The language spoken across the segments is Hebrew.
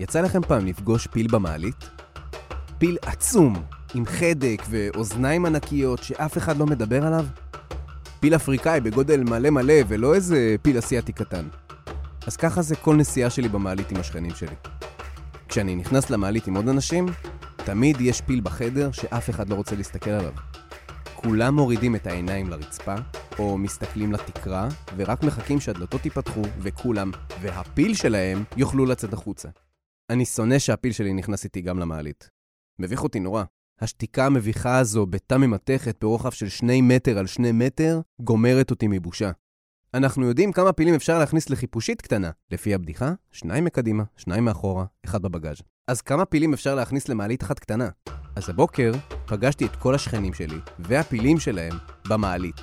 יצא לכם פעם לפגוש פיל במעלית? פיל עצום, עם חדק ואוזניים ענקיות שאף אחד לא מדבר עליו? פיל אפריקאי בגודל מלא מלא ולא איזה פיל אסיאתי קטן. אז ככה זה כל נסיעה שלי במעלית עם השכנים שלי. כשאני נכנס למעלית עם עוד אנשים, תמיד יש פיל בחדר שאף אחד לא רוצה להסתכל עליו. כולם מורידים את העיניים לרצפה, או מסתכלים לתקרה, ורק מחכים שהדלתות ייפתחו, וכולם, והפיל שלהם, יוכלו לצאת החוצה. אני שונא שהפיל שלי נכנס איתי גם למעלית. מביך אותי נורא. השתיקה המביכה הזו, בתא ממתכת ברוחב של שני מטר על שני מטר, גומרת אותי מבושה. אנחנו יודעים כמה פילים אפשר להכניס לחיפושית קטנה. לפי הבדיחה, שניים מקדימה, שניים מאחורה, אחד בבגאז'. אז כמה פילים אפשר להכניס למעלית אחת קטנה? אז הבוקר פגשתי את כל השכנים שלי, והפילים שלהם, במעלית.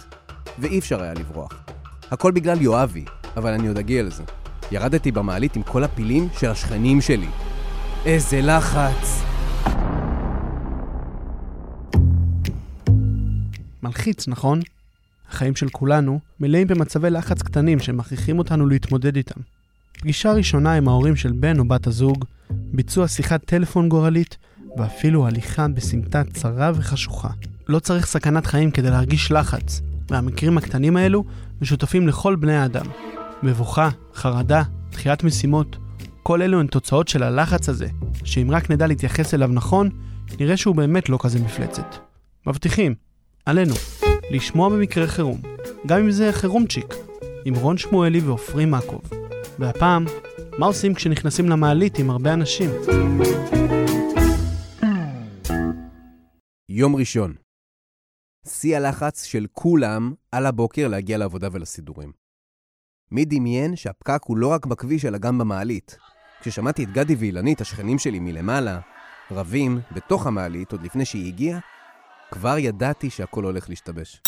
ואי אפשר היה לברוח. הכל בגלל יואבי, אבל אני עוד אגיע לזה. ירדתי במעלית עם כל הפילים של השכנים שלי. איזה לחץ! מלחיץ, נכון? החיים של כולנו מלאים במצבי לחץ קטנים שמכריחים אותנו להתמודד איתם. פגישה ראשונה עם ההורים של בן או בת הזוג, ביצוע שיחת טלפון גורלית, ואפילו הליכה בסמטה צרה וחשוכה. לא צריך סכנת חיים כדי להרגיש לחץ, והמקרים הקטנים האלו משותפים לכל בני האדם. מבוכה, חרדה, דחיית משימות, כל אלו הן תוצאות של הלחץ הזה, שאם רק נדע להתייחס אליו נכון, נראה שהוא באמת לא כזה מפלצת. מבטיחים, עלינו, לשמוע במקרה חירום, גם אם זה חירומצ'יק, עם רון שמואלי ועופרי מקוב. והפעם, מה עושים כשנכנסים למעלית עם הרבה אנשים? יום ראשון. שיא הלחץ של כולם על הבוקר להגיע לעבודה ולסידורים. מי דמיין שהפקק הוא לא רק בכביש אלא גם במעלית? כששמעתי את גדי ואילנית, השכנים שלי מלמעלה, רבים בתוך המעלית עוד לפני שהיא הגיעה, כבר ידעתי שהכל הולך להשתבש.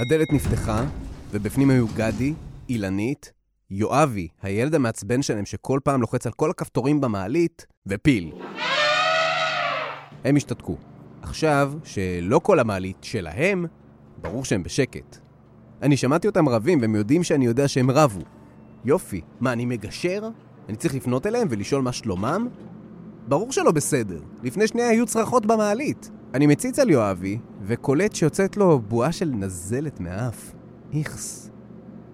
הדלת נפתחה, ובפנים היו גדי, אילנית, יואבי, הילד המעצבן שלהם שכל פעם לוחץ על כל הכפתורים במעלית, ופיל. הם השתתקו. עכשיו, שלא כל המעלית שלהם, ברור שהם בשקט. אני שמעתי אותם רבים, והם יודעים שאני יודע שהם רבו. יופי, מה, אני מגשר? אני צריך לפנות אליהם ולשאול מה שלומם? ברור שלא בסדר. לפני שנייה היו צרחות במעלית. אני מציץ על יואבי, וקולט שיוצאת לו בועה של נזלת מהאף. איכס.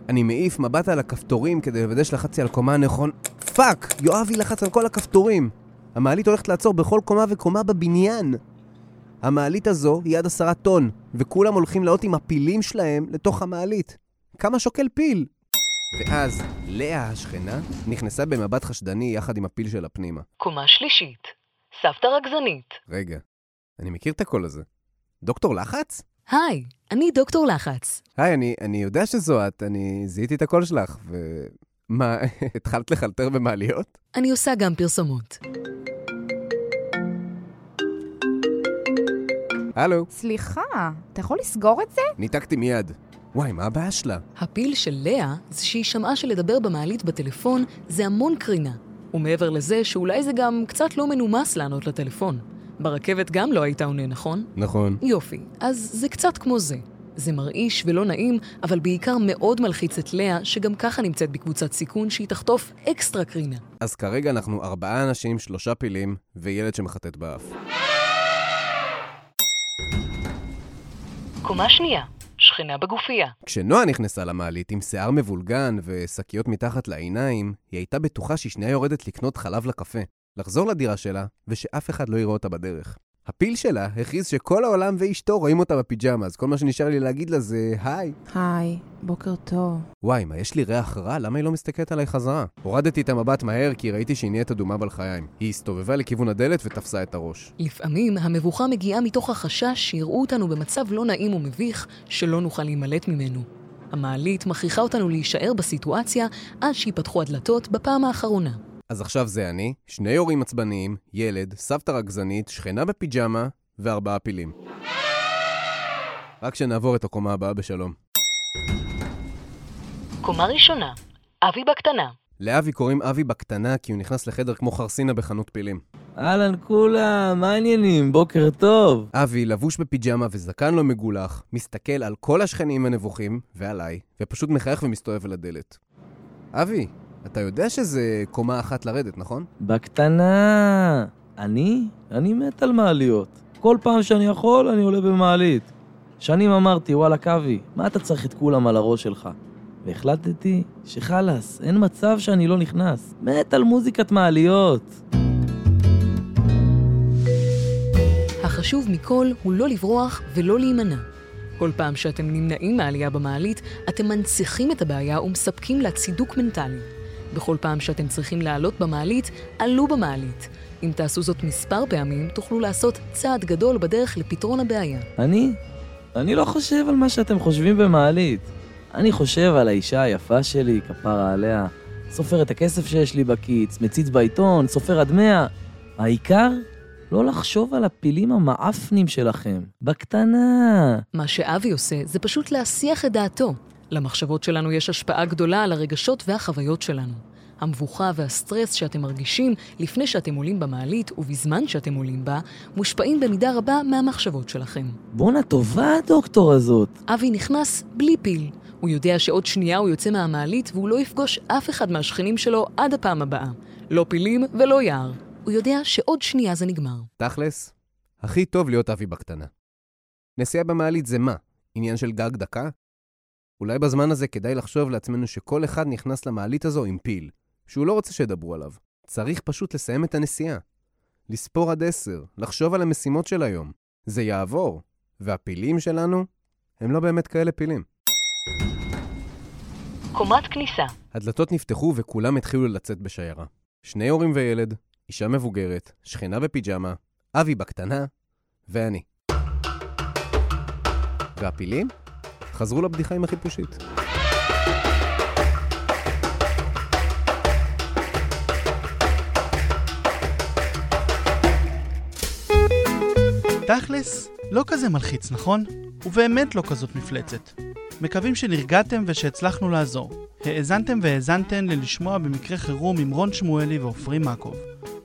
אני מעיף מבט על הכפתורים כדי לוודא שלחצתי על קומה הנכון. Fuck! יואבי לחץ על כל הכפתורים. המעלית הולכת לעצור בכל קומה וקומה בבניין. המעלית הזו היא עד עשרה טון, וכולם הולכים לעלות עם הפילים שלהם לתוך המעלית. כמה שוקל פיל? ואז לאה השכנה נכנסה במבט חשדני יחד עם הפיל שלה פנימה. קומה שלישית. סבתא רגזנית. רגע, אני מכיר את הקול הזה. דוקטור לחץ? היי, אני דוקטור לחץ. היי, אני, אני יודע שזו את, אני זיהיתי את הקול שלך, ו... מה, התחלת לחלטר במעליות? אני עושה גם פרסומות. הלו, סליחה, אתה יכול לסגור את זה? ניתקתי מיד. וואי, מה הבעיה שלה? הפיל של לאה זה שהיא שמעה שלדבר במעלית בטלפון זה המון קרינה. ומעבר לזה שאולי זה גם קצת לא מנומס לענות לטלפון. ברכבת גם לא היית עונה, נכון? נכון. יופי, אז זה קצת כמו זה. זה מרעיש ולא נעים, אבל בעיקר מאוד מלחיץ את לאה, שגם ככה נמצאת בקבוצת סיכון שהיא תחטוף אקסטרה קרינה. אז כרגע אנחנו ארבעה אנשים, שלושה פילים, וילד שמחטט באף. קומה שנייה, שכנה בגופייה. כשנועה נכנסה למעלית עם שיער מבולגן ושקיות מתחת לעיניים, היא הייתה בטוחה שהיא שנייה יורדת לקנות חלב לקפה, לחזור לדירה שלה, ושאף אחד לא יראה אותה בדרך. הפיל שלה הכריז שכל העולם ואשתו רואים אותה בפיג'מה, אז כל מה שנשאר לי להגיד לה זה היי. היי, בוקר טוב. וואי, מה, יש לי ריח רע? למה היא לא מסתכלת עליי חזרה? הורדתי את המבט מהר כי ראיתי שהיא נהיית אדומה בלחיים. היא הסתובבה לכיוון הדלת ותפסה את הראש. לפעמים המבוכה מגיעה מתוך החשש שיראו אותנו במצב לא נעים ומביך שלא נוכל להימלט ממנו. המעלית מכריחה אותנו להישאר בסיטואציה עד שיפתחו הדלתות בפעם האחרונה. אז עכשיו זה אני, שני הורים עצבניים, ילד, סבתא רגזנית, שכנה בפיג'מה וארבעה פילים. רק שנעבור את הקומה הבאה בשלום. קומה ראשונה, אבי בקטנה. לאבי קוראים אבי בקטנה כי הוא נכנס לחדר כמו חרסינה בחנות פילים. אהלן כולם, מה העניינים? בוקר טוב. אבי, לבוש בפיג'מה וזקן לא מגולח, מסתכל על כל השכנים הנבוכים, ועליי, ופשוט מחייך ומסתובב אל הדלת. אבי, אתה יודע שזה קומה אחת לרדת, נכון? בקטנה. אני? אני מת על מעליות. כל פעם שאני יכול, אני עולה במעלית. שנים אמרתי, וואלה, קווי, מה אתה צריך את כולם על הראש שלך? והחלטתי שחלאס, אין מצב שאני לא נכנס. מת על מוזיקת מעליות. החשוב מכל הוא לא לברוח ולא להימנע. כל פעם שאתם נמנעים מעלייה במעלית, אתם מנציחים את הבעיה ומספקים לה צידוק מנטלי. בכל פעם שאתם צריכים לעלות במעלית, עלו במעלית. אם תעשו זאת מספר פעמים, תוכלו לעשות צעד גדול בדרך לפתרון הבעיה. אני? אני לא חושב על מה שאתם חושבים במעלית. אני חושב על האישה היפה שלי, כפרה עליה. סופר את הכסף שיש לי בכיס, מציץ בעיתון, סופר עד מאה. העיקר, לא לחשוב על הפילים המעפנים שלכם. בקטנה. מה שאבי עושה זה פשוט להסיח את דעתו. למחשבות שלנו יש השפעה גדולה על הרגשות והחוויות שלנו. המבוכה והסטרס שאתם מרגישים לפני שאתם עולים במעלית ובזמן שאתם עולים בה, מושפעים במידה רבה מהמחשבות שלכם. בואנה טובה הדוקטור הזאת. אבי נכנס בלי פיל. הוא יודע שעוד שנייה הוא יוצא מהמעלית והוא לא יפגוש אף אחד מהשכנים שלו עד הפעם הבאה. לא פילים ולא יער. הוא יודע שעוד שנייה זה נגמר. תכלס, הכי טוב להיות אבי בקטנה. נסיעה במעלית זה מה? עניין של גג דקה? אולי בזמן הזה כדאי לחשוב לעצמנו שכל אחד נכנס למעלית הזו עם פיל, שהוא לא רוצה שידברו עליו. צריך פשוט לסיים את הנסיעה. לספור עד עשר, לחשוב על המשימות של היום. זה יעבור, והפילים שלנו הם לא באמת כאלה פילים. קומת כניסה. הדלתות נפתחו וכולם התחילו לצאת בשיירה. שני הורים וילד, אישה מבוגרת, שכנה בפיג'מה, אבי בקטנה, ואני. והפילים? חזרו לבדיחה עם החיפושית. תכלס, לא כזה מלחיץ, נכון? ובאמת לא כזאת מפלצת. מקווים שנרגעתם ושהצלחנו לעזור. האזנתם והאזנתן ללשמוע במקרה חירום עם רון שמואלי ועופרי מקוב.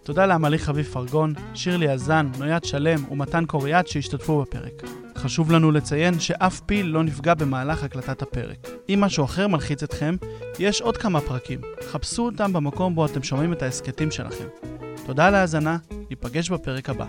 תודה לעמלי חביב פרגון, שירלי אזן, נויית שלם ומתן קוריאט שהשתתפו בפרק. חשוב לנו לציין שאף פיל לא נפגע במהלך הקלטת הפרק. אם משהו אחר מלחיץ אתכם, יש עוד כמה פרקים. חפשו אותם במקום בו אתם שומעים את ההסכתים שלכם. תודה על ההאזנה, ניפגש בפרק הבא.